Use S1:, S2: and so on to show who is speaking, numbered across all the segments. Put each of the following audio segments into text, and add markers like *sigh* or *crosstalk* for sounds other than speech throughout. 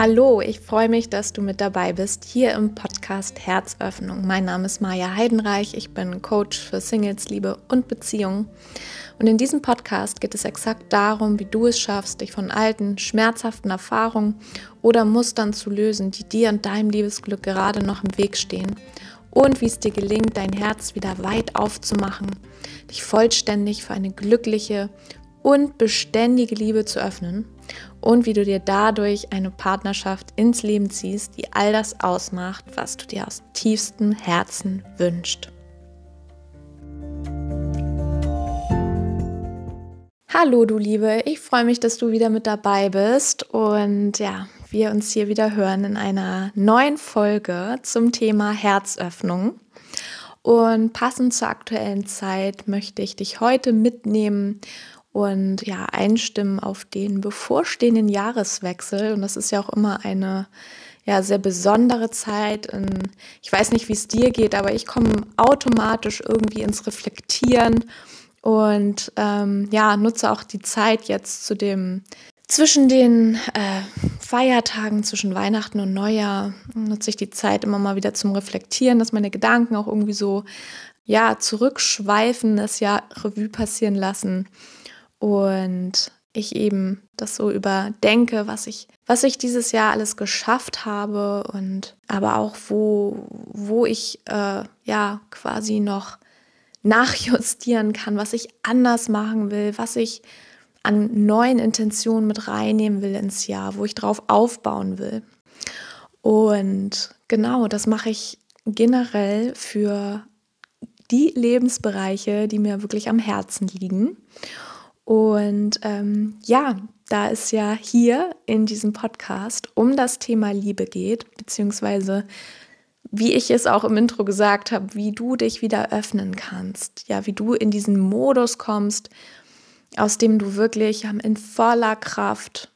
S1: Hallo, ich freue mich, dass du mit dabei bist hier im Podcast Herzöffnung. Mein Name ist Maja Heidenreich, ich bin Coach für Singles, Liebe und Beziehungen. Und in diesem Podcast geht es exakt darum, wie du es schaffst, dich von alten, schmerzhaften Erfahrungen oder Mustern zu lösen, die dir und deinem Liebesglück gerade noch im Weg stehen. Und wie es dir gelingt, dein Herz wieder weit aufzumachen, dich vollständig für eine glückliche und beständige Liebe zu öffnen und wie du dir dadurch eine Partnerschaft ins Leben ziehst, die all das ausmacht, was du dir aus tiefstem Herzen wünschst. Hallo du Liebe, ich freue mich, dass du wieder mit dabei bist und ja, wir uns hier wieder hören in einer neuen Folge zum Thema Herzöffnung. Und passend zur aktuellen Zeit möchte ich dich heute mitnehmen und ja, einstimmen auf den bevorstehenden Jahreswechsel. Und das ist ja auch immer eine ja, sehr besondere Zeit. ich weiß nicht, wie es dir geht, aber ich komme automatisch irgendwie ins Reflektieren und ähm, ja, nutze auch die Zeit jetzt zu dem zwischen den äh, Feiertagen, zwischen Weihnachten und Neujahr, nutze ich die Zeit immer mal wieder zum Reflektieren, dass meine Gedanken auch irgendwie so ja zurückschweifen, das Jahr Revue passieren lassen und ich eben das so überdenke, was ich, was ich dieses Jahr alles geschafft habe und aber auch wo, wo ich äh, ja quasi noch nachjustieren kann, was ich anders machen will, was ich an neuen Intentionen mit reinnehmen will ins Jahr, wo ich drauf aufbauen will. Und genau, das mache ich generell für die Lebensbereiche, die mir wirklich am Herzen liegen. Und ähm, ja, da es ja hier in diesem Podcast um das Thema Liebe geht, beziehungsweise wie ich es auch im Intro gesagt habe, wie du dich wieder öffnen kannst, ja, wie du in diesen Modus kommst, aus dem du wirklich in voller Kraft,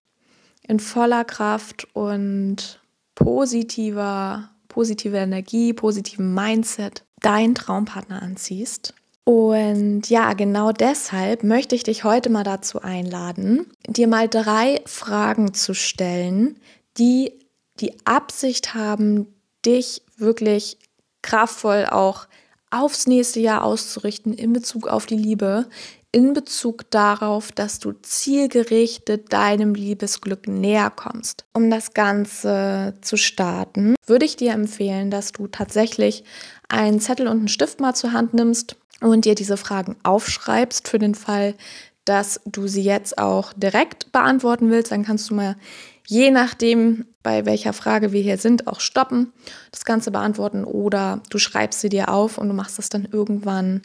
S1: in voller Kraft und positiver, positiver Energie, positivem Mindset deinen Traumpartner anziehst. Und ja, genau deshalb möchte ich dich heute mal dazu einladen, dir mal drei Fragen zu stellen, die die Absicht haben, dich wirklich kraftvoll auch aufs nächste Jahr auszurichten in Bezug auf die Liebe, in Bezug darauf, dass du zielgerichtet deinem Liebesglück näher kommst. Um das Ganze zu starten, würde ich dir empfehlen, dass du tatsächlich einen Zettel und einen Stift mal zur Hand nimmst und dir diese Fragen aufschreibst für den Fall, dass du sie jetzt auch direkt beantworten willst. Dann kannst du mal je nachdem, bei welcher Frage wir hier sind, auch stoppen, das Ganze beantworten oder du schreibst sie dir auf und du machst das dann irgendwann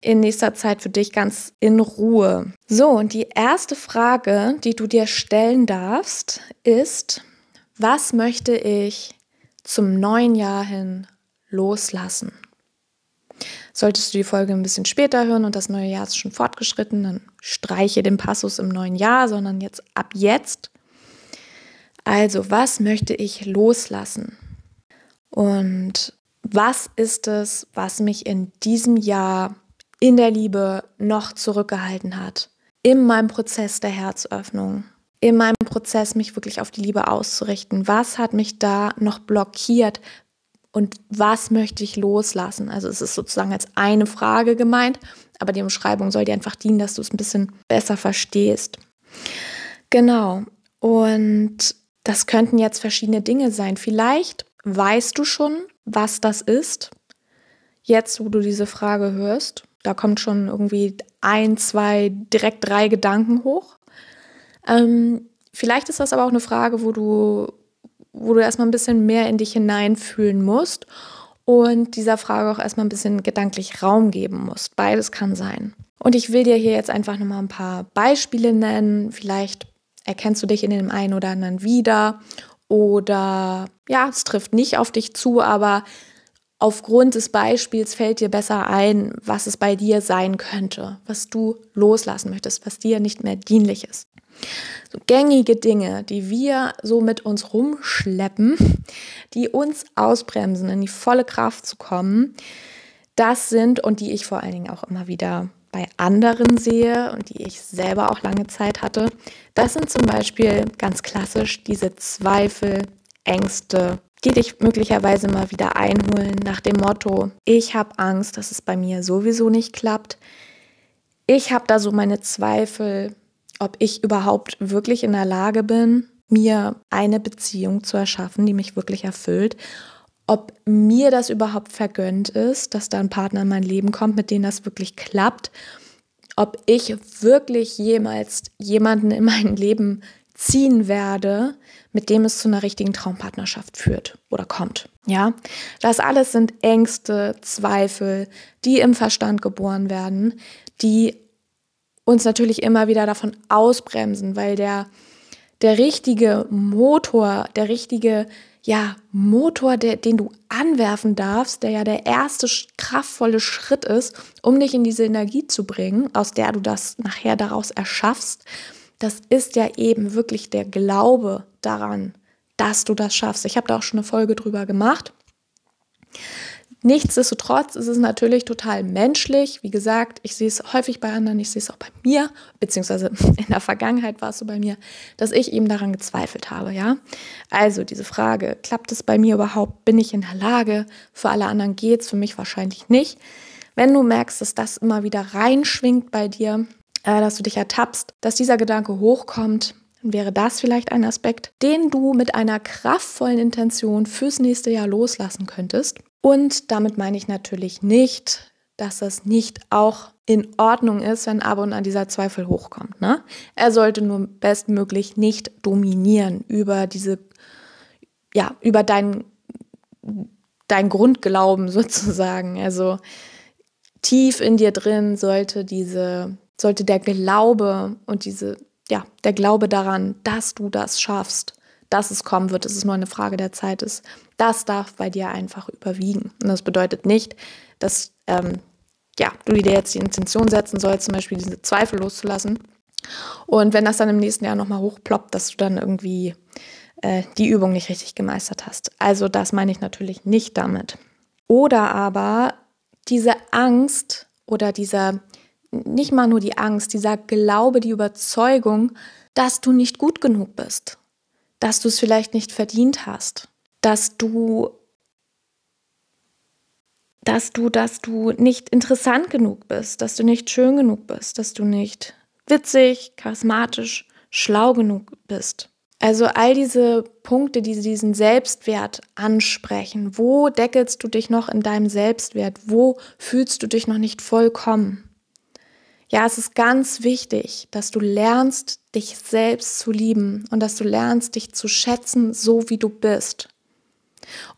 S1: in nächster Zeit für dich ganz in Ruhe. So, und die erste Frage, die du dir stellen darfst, ist, was möchte ich zum neuen Jahr hin loslassen? Solltest du die Folge ein bisschen später hören und das neue Jahr ist schon fortgeschritten, dann streiche den Passus im neuen Jahr, sondern jetzt ab jetzt. Also, was möchte ich loslassen? Und was ist es, was mich in diesem Jahr in der Liebe noch zurückgehalten hat? In meinem Prozess der Herzöffnung, in meinem Prozess, mich wirklich auf die Liebe auszurichten. Was hat mich da noch blockiert? Und was möchte ich loslassen? Also es ist sozusagen als eine Frage gemeint, aber die Umschreibung soll dir einfach dienen, dass du es ein bisschen besser verstehst. Genau. Und das könnten jetzt verschiedene Dinge sein. Vielleicht weißt du schon, was das ist. Jetzt, wo du diese Frage hörst, da kommt schon irgendwie ein, zwei, direkt drei Gedanken hoch. Ähm, vielleicht ist das aber auch eine Frage, wo du wo du erstmal ein bisschen mehr in dich hineinfühlen musst und dieser Frage auch erstmal ein bisschen gedanklich Raum geben musst. Beides kann sein. Und ich will dir hier jetzt einfach nochmal ein paar Beispiele nennen. Vielleicht erkennst du dich in dem einen oder anderen wieder oder ja, es trifft nicht auf dich zu, aber aufgrund des Beispiels fällt dir besser ein, was es bei dir sein könnte, was du loslassen möchtest, was dir nicht mehr dienlich ist. So gängige Dinge, die wir so mit uns rumschleppen, die uns ausbremsen, in die volle Kraft zu kommen, das sind und die ich vor allen Dingen auch immer wieder bei anderen sehe und die ich selber auch lange Zeit hatte, das sind zum Beispiel ganz klassisch diese Zweifel, Ängste, die dich möglicherweise mal wieder einholen nach dem Motto, ich habe Angst, dass es bei mir sowieso nicht klappt. Ich habe da so meine Zweifel, ob ich überhaupt wirklich in der Lage bin, mir eine Beziehung zu erschaffen, die mich wirklich erfüllt. Ob mir das überhaupt vergönnt ist, dass da ein Partner in mein Leben kommt, mit dem das wirklich klappt. Ob ich wirklich jemals jemanden in mein Leben ziehen werde, mit dem es zu einer richtigen Traumpartnerschaft führt oder kommt. Ja, das alles sind Ängste, Zweifel, die im Verstand geboren werden, die uns natürlich immer wieder davon ausbremsen, weil der, der richtige Motor, der richtige ja, Motor, der, den du anwerfen darfst, der ja der erste kraftvolle Schritt ist, um dich in diese Energie zu bringen, aus der du das nachher daraus erschaffst, das ist ja eben wirklich der Glaube daran, dass du das schaffst. Ich habe da auch schon eine Folge drüber gemacht. Nichtsdestotrotz ist es natürlich total menschlich. Wie gesagt, ich sehe es häufig bei anderen, ich sehe es auch bei mir, beziehungsweise *laughs* in der Vergangenheit war es so bei mir, dass ich eben daran gezweifelt habe, ja. Also diese Frage, klappt es bei mir überhaupt? Bin ich in der Lage? Für alle anderen geht es, für mich wahrscheinlich nicht. Wenn du merkst, dass das immer wieder reinschwingt bei dir, äh, dass du dich ertappst, dass dieser Gedanke hochkommt, wäre das vielleicht ein Aspekt, den du mit einer kraftvollen Intention fürs nächste Jahr loslassen könntest. Und damit meine ich natürlich nicht, dass das nicht auch in Ordnung ist, wenn ab und an dieser Zweifel hochkommt. Ne? Er sollte nur bestmöglich nicht dominieren über diese, ja, über dein, dein Grundglauben *laughs* sozusagen. Also tief in dir drin sollte diese, sollte der Glaube und diese, ja, der Glaube daran, dass du das schaffst, dass es kommen wird, dass es nur eine Frage der Zeit ist, das darf bei dir einfach überwiegen. Und das bedeutet nicht, dass ähm, ja, du dir jetzt die Intention setzen sollst, zum Beispiel diese Zweifel loszulassen. Und wenn das dann im nächsten Jahr nochmal hochploppt, dass du dann irgendwie äh, die Übung nicht richtig gemeistert hast. Also das meine ich natürlich nicht damit. Oder aber diese Angst oder dieser, nicht mal nur die Angst, dieser Glaube, die Überzeugung, dass du nicht gut genug bist, dass du es vielleicht nicht verdient hast, dass du dass du, dass du nicht interessant genug bist, dass du nicht schön genug bist, dass du nicht witzig, charismatisch, schlau genug bist. Also all diese Punkte, die diesen Selbstwert ansprechen. Wo deckelst du dich noch in deinem Selbstwert? Wo fühlst du dich noch nicht vollkommen? Ja, es ist ganz wichtig, dass du lernst, dich selbst zu lieben und dass du lernst, dich zu schätzen, so wie du bist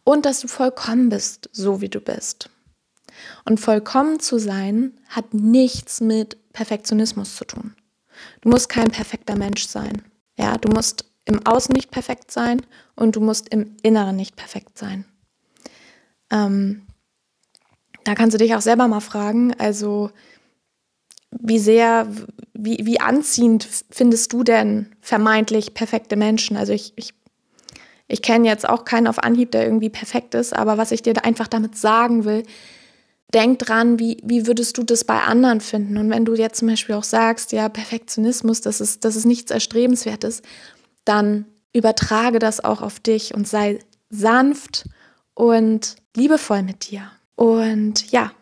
S1: und dass du vollkommen bist, so wie du bist. Und vollkommen zu sein hat nichts mit Perfektionismus zu tun. Du musst kein perfekter Mensch sein. Ja, du musst im Außen nicht perfekt sein und du musst im Inneren nicht perfekt sein. Ähm, da kannst du dich auch selber mal fragen, also wie sehr, wie, wie anziehend findest du denn vermeintlich perfekte Menschen? Also ich, ich ich kenne jetzt auch keinen auf Anhieb, der irgendwie perfekt ist, aber was ich dir einfach damit sagen will, denk dran, wie, wie würdest du das bei anderen finden? Und wenn du jetzt zum Beispiel auch sagst, ja, Perfektionismus, das ist, das ist nichts Erstrebenswertes, dann übertrage das auch auf dich und sei sanft und liebevoll mit dir. Und ja,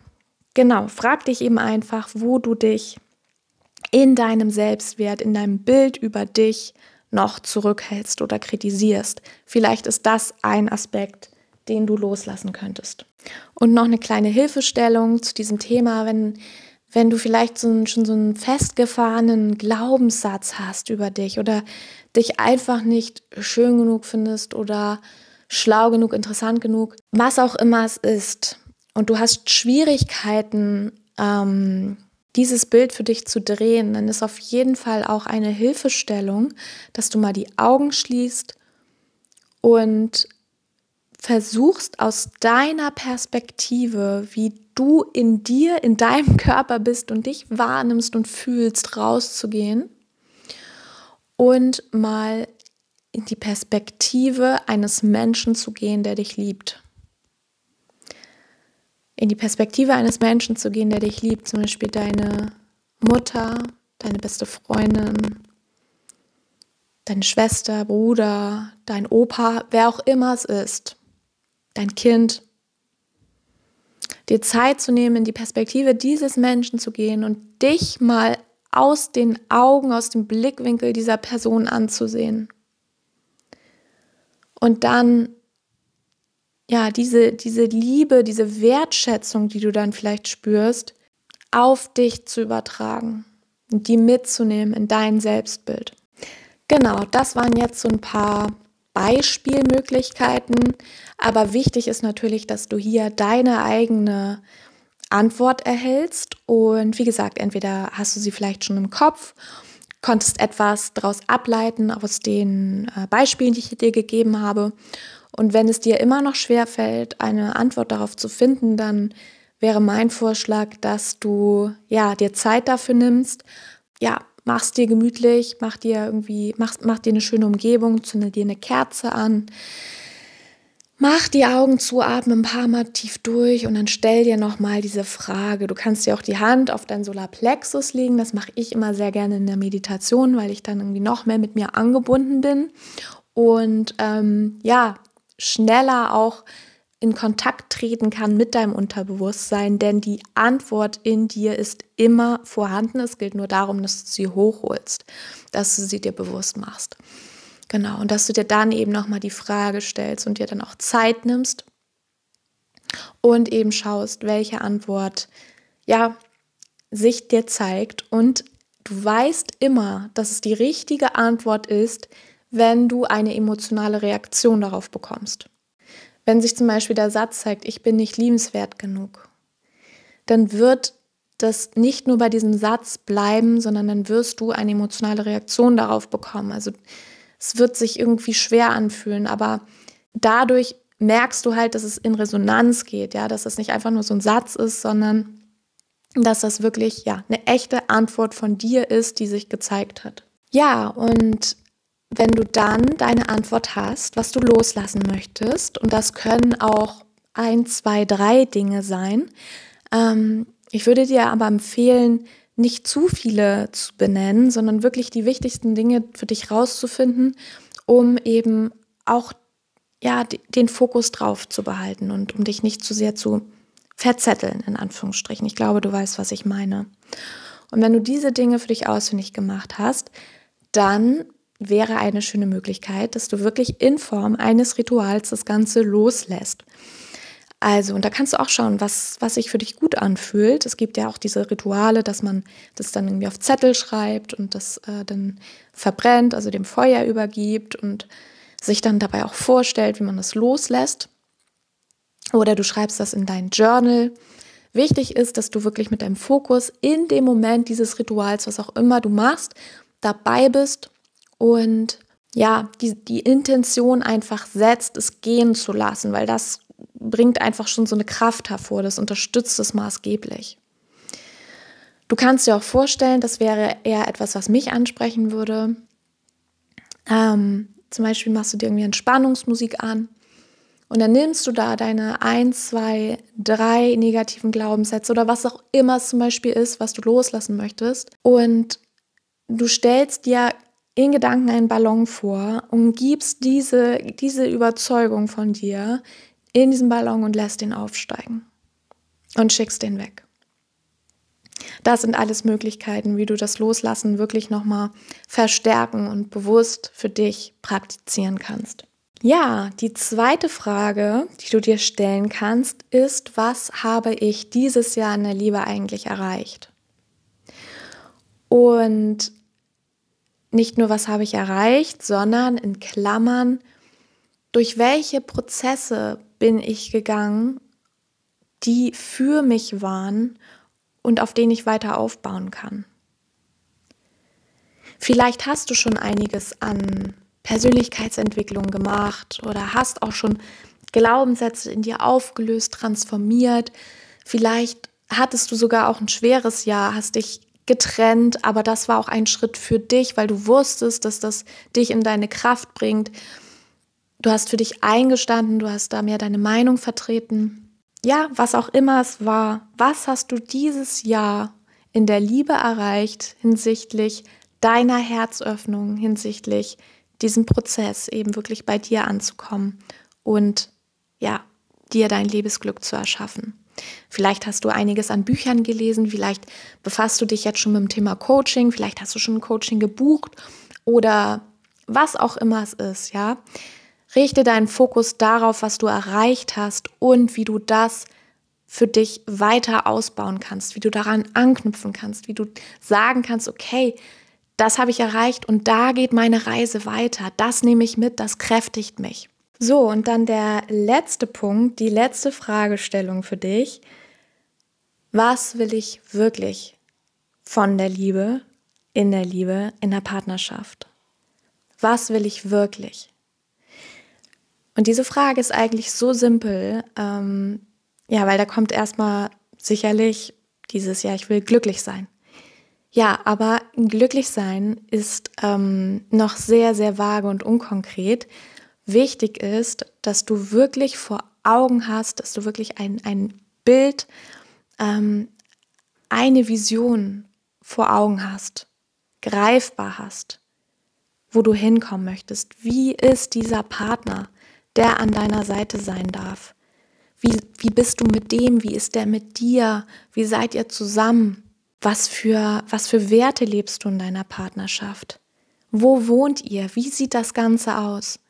S1: genau, frag dich eben einfach, wo du dich in deinem Selbstwert, in deinem Bild über dich noch zurückhältst oder kritisierst. Vielleicht ist das ein Aspekt, den du loslassen könntest. Und noch eine kleine Hilfestellung zu diesem Thema, wenn, wenn du vielleicht so einen, schon so einen festgefahrenen Glaubenssatz hast über dich oder dich einfach nicht schön genug findest oder schlau genug, interessant genug, was auch immer es ist, und du hast Schwierigkeiten, ähm, dieses Bild für dich zu drehen, dann ist auf jeden Fall auch eine Hilfestellung, dass du mal die Augen schließt und versuchst aus deiner Perspektive, wie du in dir, in deinem *laughs* Körper bist und dich wahrnimmst und fühlst, rauszugehen und mal in die Perspektive eines Menschen zu gehen, der dich liebt in die Perspektive eines Menschen zu gehen, der dich liebt, zum Beispiel deine Mutter, deine beste Freundin, deine Schwester, Bruder, dein Opa, wer auch immer es ist, dein Kind, dir Zeit zu nehmen, in die Perspektive dieses Menschen zu gehen und dich mal aus den Augen, aus dem Blickwinkel dieser Person anzusehen. Und dann, ja, diese, diese Liebe, diese Wertschätzung, die du dann vielleicht spürst, auf dich zu übertragen und die mitzunehmen in dein Selbstbild. Genau, das waren jetzt so ein paar Beispielmöglichkeiten, aber wichtig ist natürlich, dass du hier deine eigene Antwort erhältst und wie gesagt, entweder hast du sie vielleicht schon im Kopf, konntest etwas daraus ableiten aus den äh, Beispielen, die ich dir gegeben habe. Und wenn es dir immer noch schwer fällt, eine Antwort darauf zu finden, dann wäre mein Vorschlag, dass du ja dir Zeit dafür nimmst, ja, mach's dir gemütlich, mach dir irgendwie, mach, mach dir eine schöne Umgebung, zünde dir eine Kerze an, mach die Augen zu, atme ein paar Mal tief durch und dann stell dir nochmal diese Frage. Du kannst dir auch die Hand auf dein Solarplexus legen, das mache ich immer sehr gerne in der Meditation, weil ich dann irgendwie noch mehr mit mir angebunden bin. Und ähm, ja, schneller auch in Kontakt treten kann mit deinem Unterbewusstsein, denn die Antwort in dir ist immer vorhanden. Es gilt nur darum, dass du sie hochholst, dass du sie dir bewusst machst. Genau, und dass du dir dann eben nochmal die Frage stellst und dir dann auch Zeit nimmst und eben schaust, welche Antwort ja sich dir zeigt und du weißt immer, dass es die richtige Antwort ist, wenn du eine emotionale Reaktion darauf bekommst. Wenn sich zum Beispiel der Satz zeigt, ich bin nicht liebenswert genug, dann wird das nicht nur bei diesem Satz bleiben, sondern dann wirst du eine emotionale Reaktion darauf bekommen. Also es wird sich irgendwie schwer anfühlen, aber dadurch merkst du halt, dass es in Resonanz geht, ja, dass es nicht einfach nur so ein Satz ist, sondern dass das wirklich ja eine echte Antwort von dir ist, die sich gezeigt hat. Ja, und wenn du dann deine Antwort hast, was du loslassen möchtest, und das können auch ein, zwei, drei Dinge sein. Ähm, ich würde dir aber empfehlen, nicht zu viele zu benennen, sondern wirklich die wichtigsten Dinge für dich rauszufinden, um eben auch ja, den Fokus drauf zu behalten und um dich nicht zu sehr zu verzetteln, in Anführungsstrichen. Ich glaube, du weißt, was ich meine. Und wenn du diese Dinge für dich ausfindig gemacht hast, dann wäre eine schöne Möglichkeit, dass du wirklich in Form eines Rituals das Ganze loslässt. Also, und da kannst du auch schauen, was, was sich für dich gut anfühlt. Es gibt ja auch diese Rituale, dass man das dann irgendwie auf Zettel schreibt und das äh, dann verbrennt, also dem Feuer übergibt und sich dann dabei auch vorstellt, wie man das loslässt. Oder du schreibst das in dein Journal. Wichtig ist, dass du wirklich mit deinem Fokus in dem Moment dieses Rituals, was auch immer du machst, dabei bist und ja, die, die Intention einfach setzt, es gehen zu lassen, weil das bringt einfach schon so eine Kraft hervor, das unterstützt es maßgeblich. Du kannst dir auch vorstellen, das wäre eher etwas, was mich ansprechen würde. Ähm, zum Beispiel machst du dir irgendwie Entspannungsmusik an und dann nimmst du da deine ein, zwei, drei negativen Glaubenssätze oder was auch immer es zum Beispiel ist, was du loslassen möchtest und du stellst dir in Gedanken einen Ballon vor und gibst diese, diese Überzeugung von dir in diesen Ballon und lässt ihn aufsteigen und schickst den weg. Das sind alles Möglichkeiten, wie du das Loslassen wirklich nochmal verstärken und bewusst für dich praktizieren kannst. Ja, die zweite Frage, die du dir stellen kannst, ist, was habe ich dieses Jahr in der Liebe eigentlich erreicht? Und nicht nur, was habe ich erreicht, sondern in Klammern, durch welche Prozesse bin ich gegangen, die für mich waren und auf denen ich weiter aufbauen kann. Vielleicht hast du schon einiges an Persönlichkeitsentwicklung gemacht oder hast auch schon Glaubenssätze in dir aufgelöst, transformiert. Vielleicht hattest du sogar auch ein schweres Jahr, hast dich getrennt, aber das war auch ein Schritt für dich, weil du wusstest, dass das dich in deine Kraft bringt. Du hast für dich eingestanden, du hast da mehr deine Meinung vertreten. Ja, was auch immer es war, was hast du dieses Jahr in der Liebe erreicht hinsichtlich deiner Herzöffnung, hinsichtlich diesem Prozess eben wirklich bei dir anzukommen und ja, dir dein Lebensglück zu erschaffen. Vielleicht hast du einiges an Büchern gelesen, vielleicht befasst du dich jetzt schon mit dem Thema Coaching, vielleicht hast du schon ein Coaching gebucht oder was auch immer es ist, ja. Richte deinen Fokus darauf, was du erreicht hast und wie du das für dich weiter ausbauen kannst, wie du daran anknüpfen kannst, wie du sagen kannst, okay, das habe ich erreicht und da geht meine Reise weiter. Das nehme ich mit, das kräftigt mich. So, und dann der letzte Punkt, die letzte Fragestellung für dich. Was will ich wirklich von der Liebe, in der Liebe, in der Partnerschaft? Was will ich wirklich? Und diese Frage ist eigentlich so simpel, ähm, ja, weil da kommt erstmal sicherlich dieses, ja, ich will glücklich sein. Ja, aber glücklich sein ist ähm, noch sehr, sehr vage und unkonkret. Wichtig ist, dass du wirklich vor Augen hast, dass du wirklich ein, ein Bild, ähm, eine Vision vor Augen hast, greifbar hast, wo du hinkommen möchtest. Wie ist dieser Partner, der an deiner Seite sein darf? Wie, wie bist du mit dem? Wie ist der mit dir? Wie seid ihr zusammen? Was für, was für Werte lebst du in deiner Partnerschaft? Wo wohnt ihr? Wie sieht das Ganze aus?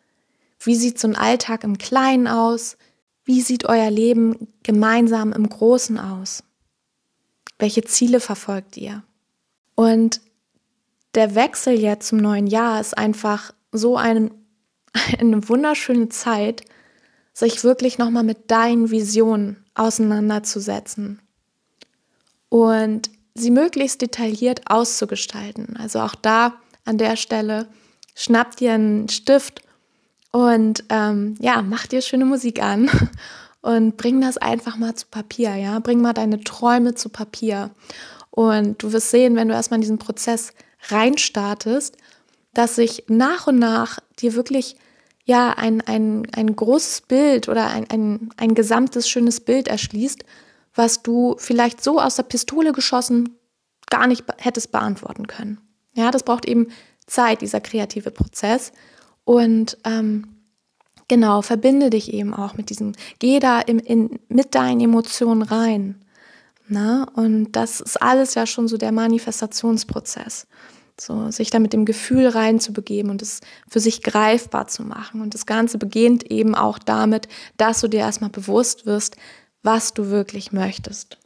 S1: Wie sieht so ein Alltag im Kleinen aus? Wie sieht euer Leben gemeinsam im Großen aus? Welche Ziele verfolgt ihr? Und der Wechsel jetzt zum neuen Jahr ist einfach so ein, *laughs* eine wunderschöne Zeit, sich wirklich nochmal mit deinen Visionen auseinanderzusetzen und sie möglichst detailliert auszugestalten. Also auch da an der Stelle schnappt dir einen Stift und ähm, ja, mach dir schöne Musik an *laughs* und bring das einfach mal zu Papier, ja. Bring mal deine Träume zu Papier. Und du wirst sehen, wenn du erstmal in diesen Prozess reinstartest, dass sich nach und nach dir wirklich ja ein, ein, ein großes Bild oder ein, ein, ein gesamtes schönes Bild erschließt, was du vielleicht so aus der Pistole geschossen gar nicht hättest beantworten können. Ja, das braucht eben Zeit, dieser kreative Prozess. Und ähm, genau, verbinde dich eben auch mit diesem, geh da im, in, mit deinen Emotionen rein. Na? Ne? Und das ist alles ja schon so der Manifestationsprozess. So, sich da mit dem Gefühl reinzubegeben und es für sich greifbar zu machen. Und das Ganze beginnt eben auch damit, dass du dir erstmal bewusst wirst, was du wirklich möchtest.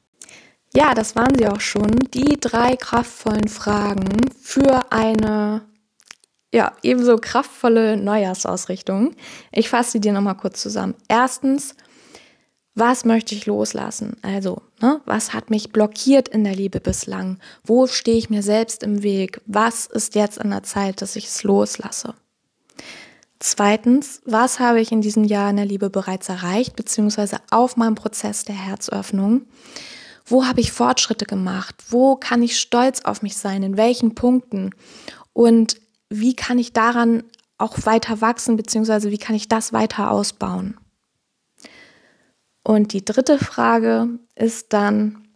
S1: Ja, das waren sie auch schon, die drei kraftvollen Fragen für eine ja, ebenso kraftvolle Neujahrsausrichtung. Ich fasse sie dir nochmal kurz zusammen. Erstens, was möchte ich loslassen? Also, ne, was hat mich blockiert in der Liebe bislang? Wo stehe ich mir selbst im Weg? Was ist jetzt an der Zeit, dass ich es loslasse? Zweitens, was habe ich in diesem Jahr in der Liebe bereits erreicht, beziehungsweise auf meinem Prozess der Herzöffnung? Wo habe ich Fortschritte gemacht? Wo kann ich stolz auf mich sein? In welchen Punkten? Und wie kann ich daran auch weiter wachsen, beziehungsweise wie kann ich das weiter ausbauen? Und die dritte Frage ist dann,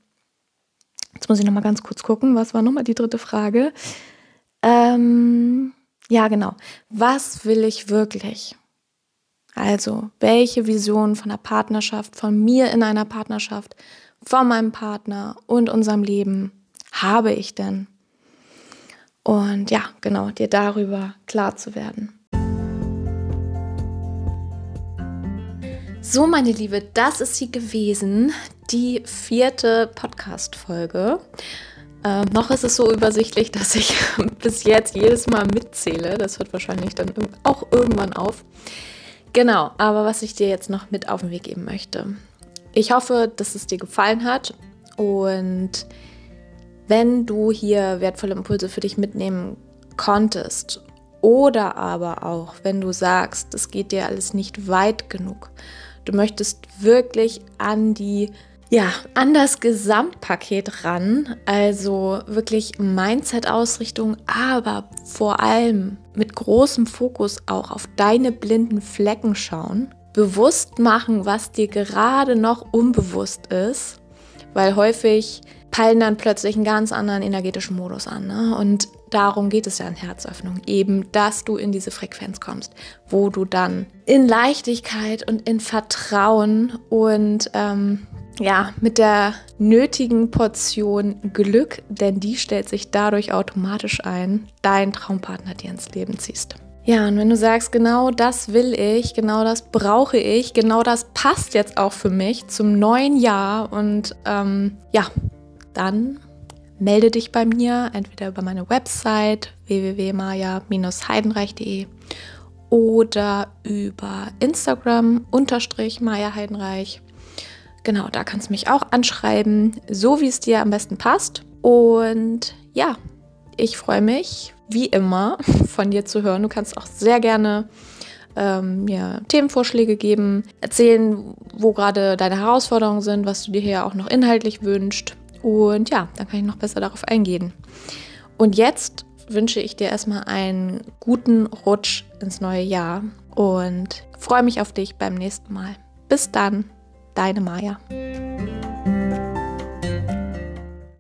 S1: jetzt muss ich nochmal ganz kurz gucken, was war nochmal die dritte Frage? Ähm, ja, genau. Was will ich wirklich? Also, welche Vision von der Partnerschaft, von mir in einer Partnerschaft, von meinem Partner und unserem Leben habe ich denn? Und ja, genau, dir darüber klar zu werden. So, meine Liebe, das ist sie gewesen, die vierte Podcast-Folge. Äh, noch ist es so übersichtlich, *laughs* dass ich bis jetzt jedes Mal mitzähle. Das hört wahrscheinlich dann auch irgendwann auf. Genau, aber was ich dir jetzt noch mit auf den Weg geben möchte. Ich hoffe, dass es dir gefallen hat und wenn du hier wertvolle Impulse für dich mitnehmen konntest oder aber auch, wenn du sagst, es geht dir alles nicht weit genug, du möchtest wirklich an die ja, an das Gesamtpaket ran, also wirklich Mindset-Ausrichtung, aber vor allem mit großem Fokus auch auf deine blinden Flecken schauen, bewusst machen, was dir gerade noch unbewusst ist weil häufig peilen dann plötzlich einen ganz anderen energetischen Modus an. Ne? Und darum geht es ja in Herzöffnung, eben, dass du in diese Frequenz kommst, wo du dann in Leichtigkeit und in Vertrauen und ähm, ja, mit der nötigen Portion Glück, denn die stellt sich dadurch automatisch ein, deinen Traumpartner dir ins Leben ziehst. Ja, und wenn du sagst, genau das will ich, genau das brauche ich, genau das passt jetzt auch für mich zum neuen Jahr und ähm, ja, dann melde dich bei mir, entweder über meine Website www.maja-heidenreich.de oder über Instagram unterstrich Maja Heidenreich. Genau, da kannst du mich auch anschreiben, so wie es dir am besten passt. Und ja, ich freue mich, wie immer, *laughs* von dir zu hören. Du kannst auch sehr gerne ähm, mir Themenvorschläge geben, erzählen, wo gerade deine Herausforderungen sind, was du dir hier auch noch inhaltlich wünschst. Und ja, dann kann ich noch besser darauf eingehen. Und jetzt wünsche ich dir erstmal einen guten Rutsch ins neue Jahr und freue mich auf dich beim nächsten Mal. Bis dann, deine Maja.